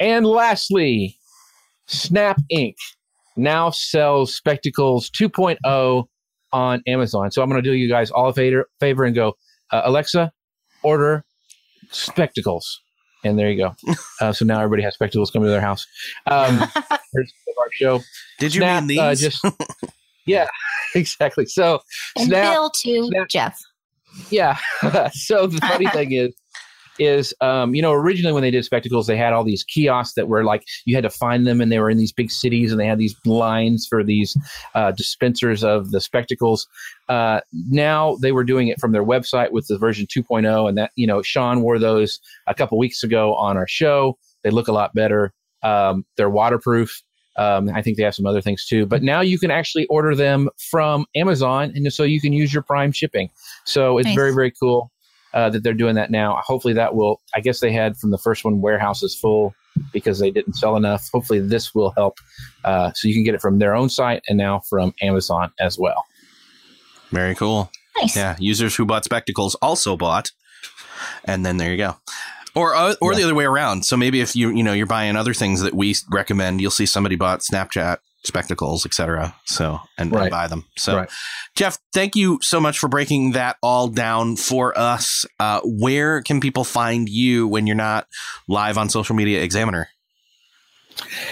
And lastly, Snap Inc. now sells Spectacles 2.0 on Amazon. So I'm going to do you guys all a favor, favor and go, uh, Alexa, order Spectacles. And there you go. [laughs] Uh, so now everybody has spectacles coming to their house. Um, [laughs] here's our show. Did you Snap, mean uh, these? just [laughs] yeah, exactly. So and Snap- Bill too, Snap- Jeff. yeah. so the funny thing is, is um, you know originally when they did spectacles, they had all these kiosks that were like you had to find them, and they were in these big cities, and they had these lines for these uh, dispensers of the spectacles. Uh, now they were doing it from their website with the version 2.0, and that you know Sean wore those a couple weeks ago on our show. They look a lot better. Um, they're waterproof. Um, I think they have some other things too. But now you can actually order them from Amazon, and so you can use your Prime shipping. So it's Nice. very very cool uh, that they're doing that now. Hopefully that will. I guess they had from the first one warehouses full because they didn't sell enough. Hopefully this will help, uh, so you can get it from their own site and now from Amazon as well. Very cool. Nice. Yeah, users who bought spectacles also bought, and then there you go. Or uh, or the other way around. So maybe if you you know you're buying other things that we recommend, you'll see somebody bought Snapchat spectacles, etc. So and, and buy them. So Right. Jeff, thank you so much for breaking that all down for us. Uh, where can people find you when you're not live on Social Media Examiner?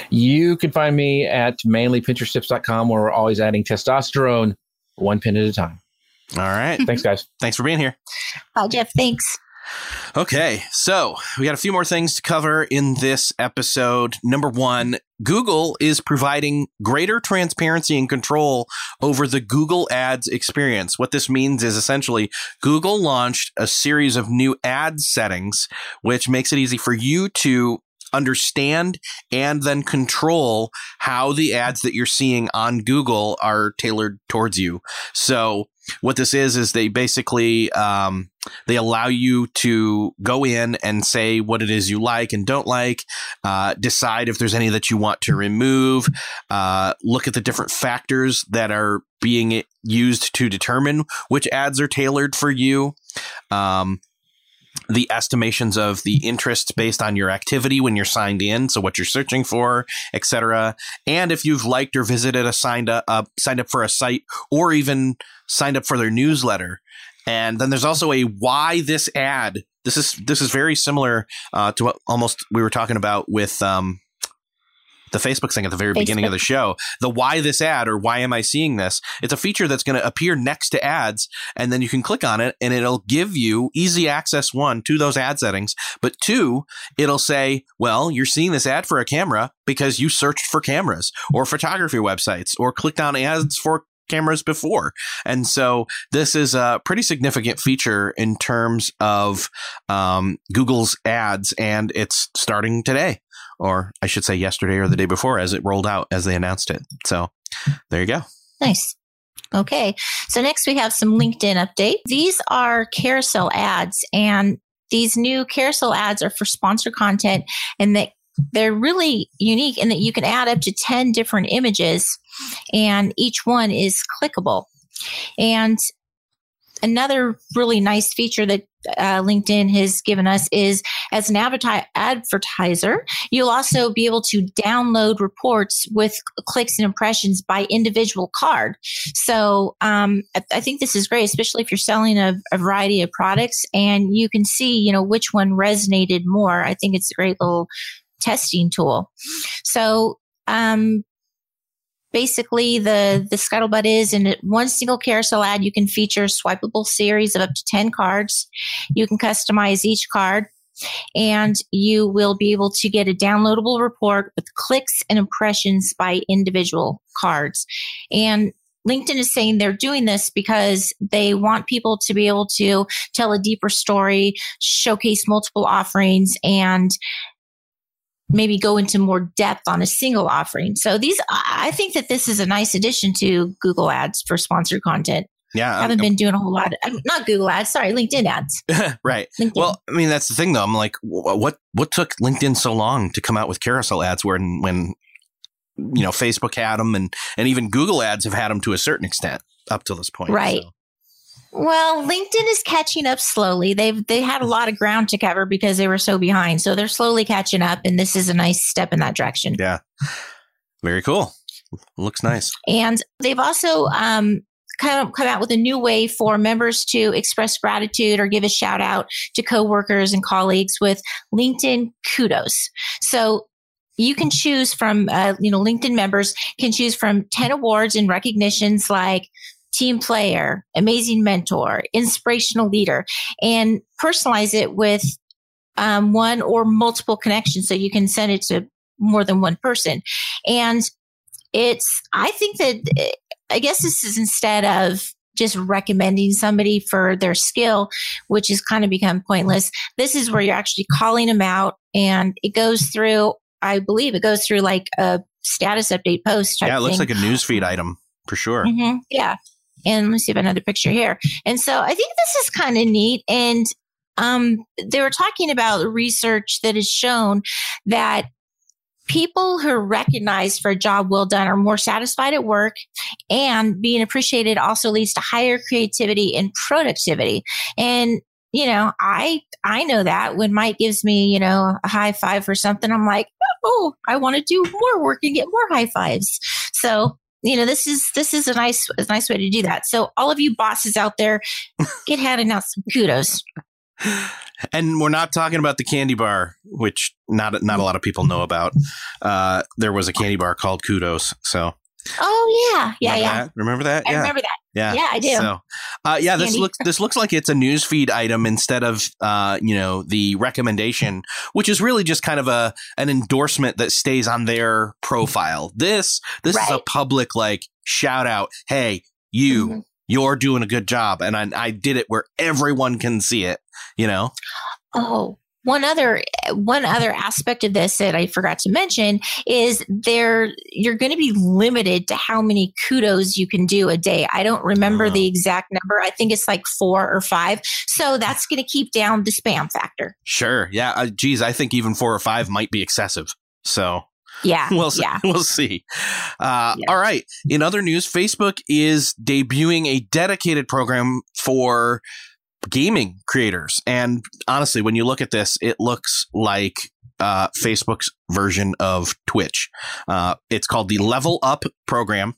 You can find me at manlypinteresttips.com where we're always adding testosterone one pin at a time. All right. Thanks, guys. Thanks for being here. Bye, Jeff. Thanks. Okay, so we got a few more things to cover in this episode. Number one, Google is providing greater transparency and control over the Google Ads experience. What this means is essentially Google launched a series of new ad settings, which makes it easy for you to understand and then control how the ads that you're seeing on Google are tailored towards you. So what this is is they basically um, they allow you to go in and say what it is you like and don't like, uh, decide if there's any that you want to remove, uh, look at the different factors that are being used to determine which ads are tailored for you. Um, the estimations of the interest based on your activity when you're signed in, so what you're searching for, etc. And if you've liked or visited a signed up uh, signed up for a site or even signed up for their newsletter. And then there's also a why this ad. This is this is very similar uh, to what almost we were talking about with um, the Facebook thing at the very Facebook. beginning of the show. The why this ad or why am I seeing this? It's a feature that's going to appear next to ads, and then you can click on it and it'll give you easy access one to those ad settings. But two, it'll say, well, you're seeing this ad for a camera because you searched for cameras or photography websites or clicked on ads for cameras before. And so this is a pretty significant feature in terms of um, Google's ads, and it's starting today or I should say yesterday or the day before as it rolled out as they announced it. So there you go. Nice. Okay. So next we have some LinkedIn update. These are carousel ads and these new carousel ads are for sponsor content and that they're really unique in that you can add up to 10 different images and each one is clickable. And another really nice feature that uh, LinkedIn has given us is as an advertiser, you'll also be able to download reports with clicks and impressions by individual card. So um, I, I, think this is great, especially if you're selling a, a, variety of products and you can see, you know, which one resonated more. I think it's a great little testing tool. So um, basically the the scuttlebutt is in one single carousel ad you can feature a swipeable series of up to 10 cards. You can customize each card and you will be able to get a downloadable report with clicks and impressions by individual cards. And LinkedIn is saying they're doing this because they want people to be able to tell a deeper story, showcase multiple offerings, and maybe go into more depth on a single offering. So these, I think that this is a nice addition to Google Ads for sponsored content. Yeah, I haven't I'm, been doing a whole lot. Of, not Google Ads, sorry, LinkedIn ads. [laughs] right. LinkedIn. Well, I mean that's the thing though. I'm like, what what took LinkedIn so long to come out with carousel ads when when you know Facebook had them and and even Google ads have had them to a certain extent up to this point. Right. So. Well, LinkedIn is catching up slowly. They've they had a lot of ground to cover because they were so behind. So they're slowly catching up and this is a nice step in that direction. Yeah. Very cool. Looks nice. And they've also um kind of come out with a new way for members to express gratitude or give a shout out to coworkers and colleagues with LinkedIn kudos. So you can choose from, uh, you know, LinkedIn members can choose from 10 awards and recognitions like team player, amazing mentor, inspirational leader, and personalize it with um, one or multiple connections so you can send it to more than one person. And it's, I think that, I guess this is instead of just recommending somebody for their skill, which has kind of become pointless. This is where you're actually calling them out and it goes through, I believe it goes through like a status update post. yeah, it looks thing. like a newsfeed item for sure. Mm-hmm. Yeah. And let me see if another picture here. And so I think this is kind of neat. And um, they were talking about research that has shown that people who are recognized for a job well done are more satisfied at work and being appreciated also leads to higher creativity and productivity and you know i i know that when mike gives me you know a high five for something i'm like oh i want to do more work and get more high fives so you know this is this is a nice a nice way to do that. So all of you bosses out there [laughs] get handing out some kudos. And we're not talking about the candy bar which not not a lot of people know about. Uh, there was a candy bar called kudos so Oh yeah, yeah, remember yeah. That? Remember that? I yeah. remember that. Yeah, yeah, I do. So, uh, yeah, this looks this looks like it's a newsfeed item instead of uh, you know the recommendation, which is really just kind of a an endorsement that stays on their profile. This this right. is a public like shout out. Hey, you. Mm-hmm. You're doing a good job, and I, I did it where everyone can see it. You know. Oh, one other one other aspect of this that I forgot to mention is there you're going to be limited to how many kudos you can do a day. I don't remember Oh. the exact number. I think it's like 4 or 5. So that's going to keep down the spam factor. Sure. Yeah. Uh, geez, I think even four or five might be excessive. So Yeah. [laughs] we'll see. yeah. We'll see. Uh, Yeah. All right. In other news, Facebook is debuting a dedicated program for gaming creators. And honestly, when you look at this, it looks like uh, Facebook's version of Twitch. Uh, it's called the Level Up program.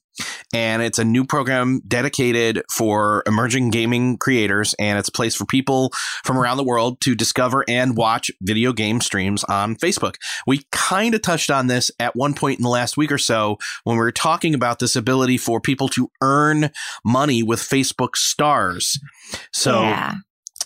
And it's a new program dedicated for emerging gaming creators. And it's a place for people from around the world to discover and watch video game streams on Facebook. We kind of touched on this at one point in the last week or so when we were talking about this ability for people to earn money with Facebook stars. So yeah.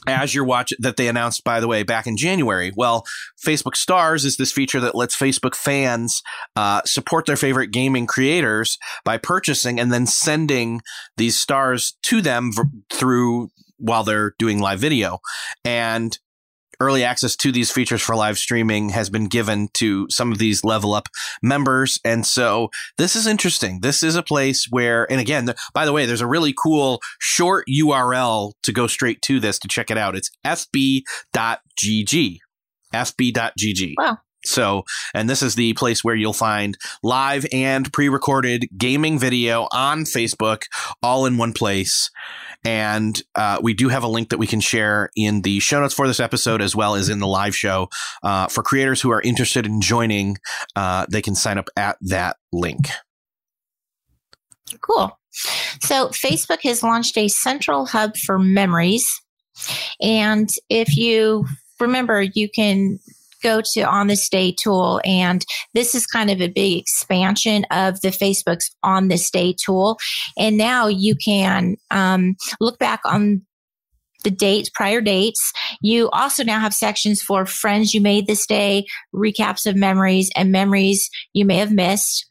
As you're watching that they announced by the way back in January. Well, Facebook Stars is this feature that lets Facebook fans uh, support their favorite gaming creators by purchasing and then sending these stars to them v- through while they're doing live video and early access to these features for live streaming has been given to some of these level up members. And so this is interesting. This is a place where and again by the way there's a really cool short url to go straight to this to check it out. It's fb.gg fb.gg Wow. So, and this is the place where you'll find live and pre recorded gaming video on Facebook all in one place. And uh, we do have a link that we can share in the show notes for this episode as well as in the live show. Uh, for creators who are interested in joining, uh, they can sign up at that link. Cool. So, Facebook has launched a central hub for memories. And if you remember, you can go to On This Day tool, and this is kind of a big expansion of the Facebook's On This Day tool. And now you can um, look back on the dates, prior dates. You also now have sections for friends you made this day, recaps of memories, and memories you may have missed.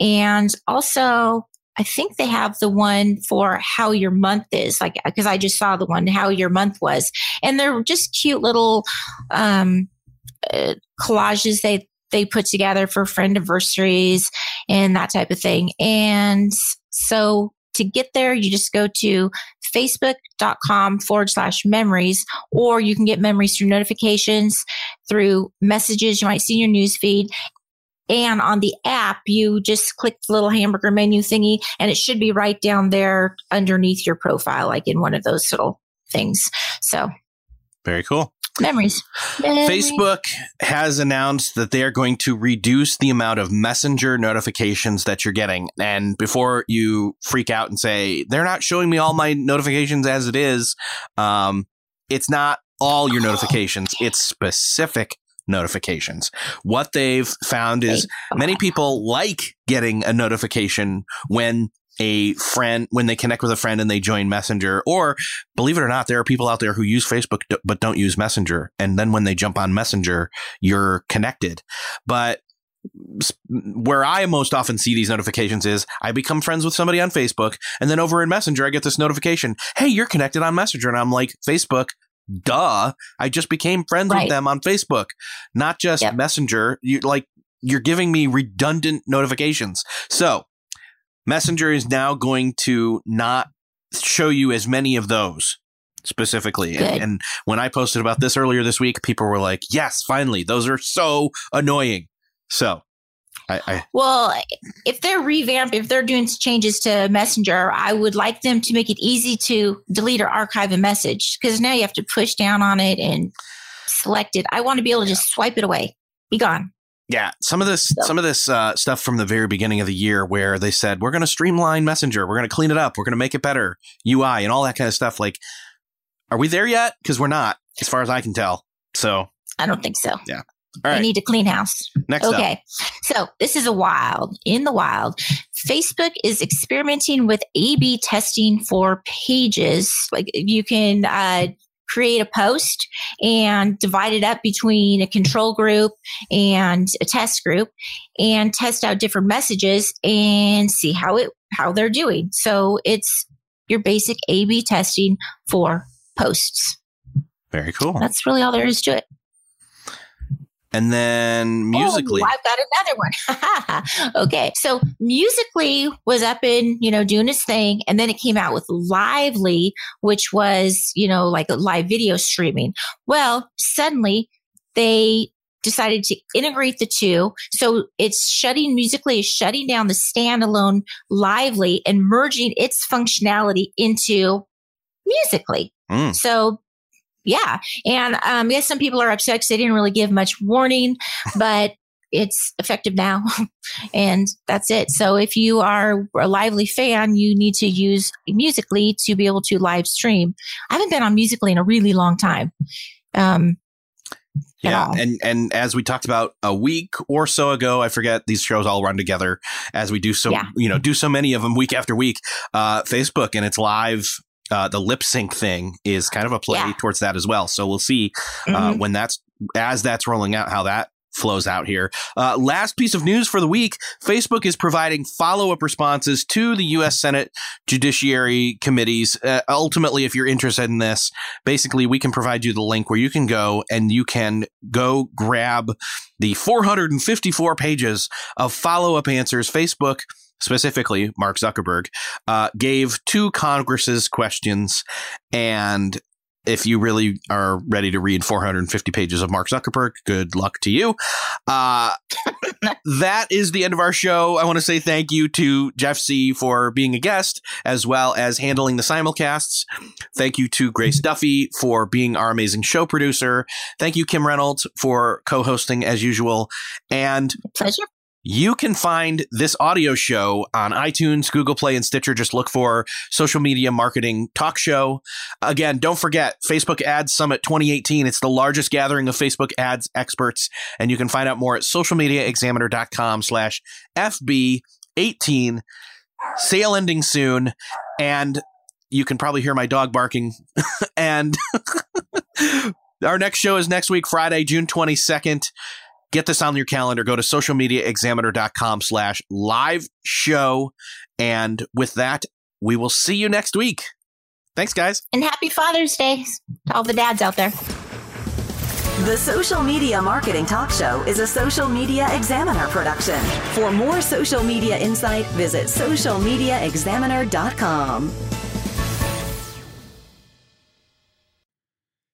And also, I think they have the one for how your month is, like because I just saw the one how your month was, and they're just cute little um, collages they they put together for friend anniversaries and that type of thing. And so to get there, you just go to facebook.com forward slash memories, or you can get memories through notifications, through messages you might see in your news feed. And on the app, you just click the little hamburger menu thingy, and it should be right down there underneath your profile, like in one of those little things. So, Very cool. Memories. Memories. Facebook has announced that they are going to reduce the amount of messenger notifications that you're getting. And before you freak out and say, they're not showing me all my notifications as it is, um, it's not all your notifications, it's specific notifications. What they've found is many people like getting a notification when a friend when they connect with a friend and they join messenger or believe it or not there are people out there who use facebook but don't use messenger and then when they jump on messenger you're connected but where I most often see these notifications is I become friends with somebody on Facebook, and then over in Messenger, I get this notification Hey, you're connected on Messenger. And I'm like, Facebook, duh. I just became friends Right. with them on Facebook, not just Yep. Messenger. You like, you're giving me redundant notifications. So, Messenger is now going to not show you as many of those specifically. And, and when I posted about this earlier this week, people were like, yes, finally, those are so annoying. So, I, I Well, if they're revamp, if they're doing changes to Messenger, I would like them to make it easy to delete or archive a message because now you have to push down on it and select it. I want to be able to just swipe it away, be gone. Yeah, some of this, So- some of this uh, stuff from the very beginning of the year, where they said we're going to streamline Messenger, we're going to clean it up, we're going to make it better, UI and all that kind of stuff. Like, are we there yet? Because we're not, as far as I can tell. So, I don't think so. right, I need to clean house. next up, Okay. So this is a wild, in the wild. Facebook is experimenting with A B testing for pages. Like you can uh, create a post and divide it up between a control group and a test group and test out different messages and see how it how they're doing. So it's your basic A B testing for posts. very cool. That's really all there is to it. And then Musical.ly. Oh, I've got another one. [laughs] okay. So Musical.ly was up in, you know, doing its thing. And then it came out with Live.ly, which was, you know, like a live video streaming. Well, suddenly they decided to integrate the two. So it's shutting Musical.ly is shutting down the standalone Live.ly and merging its functionality into Musical.ly. Mm. So yeah. And um, yes, some people are upset because they didn't really give much warning, but it's effective now. [laughs] and that's it. So if you are a Live.ly fan, you need to use Musical.ly to be able to live stream. I haven't been on Musical.ly in a really long time. Um, Yeah, and and as we talked about a week or so ago, I forget these shows all run together as we do so Yeah. you know do so many of them week after week. Uh, Facebook and its live. Uh, the lip sync thing is kind of a play Yeah. towards that as well. So we'll see uh, Mhm. when that's as that's rolling out how that flows out here. Uh, last piece of news for the week: Facebook is providing follow-up responses to the U.S. Senate Judiciary committees. Uh, ultimately, if you're interested in this, basically we can provide you the link where you can go and you can go grab the 454 pages of follow-up answers. Facebook. Specifically, Mark Zuckerberg uh, gave two Congress's questions, and if you really are ready to read 450 pages of Mark Zuckerberg, good luck to you. Uh, [laughs] that is the end of our show. I want to say thank you to Jeff Sieh for being a guest, as well as handling the simulcasts. Thank you to Grace Duffy for being our amazing show producer. Thank you, Kim Reynolds, for co hosting as usual. And Pleasure. You can find this audio show on iTunes, Google Play, and Stitcher. Just look for Social Media Marketing Talk Show. Again, don't forget Facebook Ads Summit 2018. It's the largest gathering of Facebook ads experts, and you can find out more at socialmediaexaminer.com slash FB18. Sale ending soon, and you can probably hear my dog barking. [laughs] and [laughs] our next show is next week, Friday, June 22nd get this on your calendar go to socialmediaexaminer.com slash live show and with that we will see you next week thanks guys And happy Father's Day to all the dads out there. The Social Media Marketing Talk Show is a Social Media Examiner production. For more social media insight, visit socialmediaexaminer.com.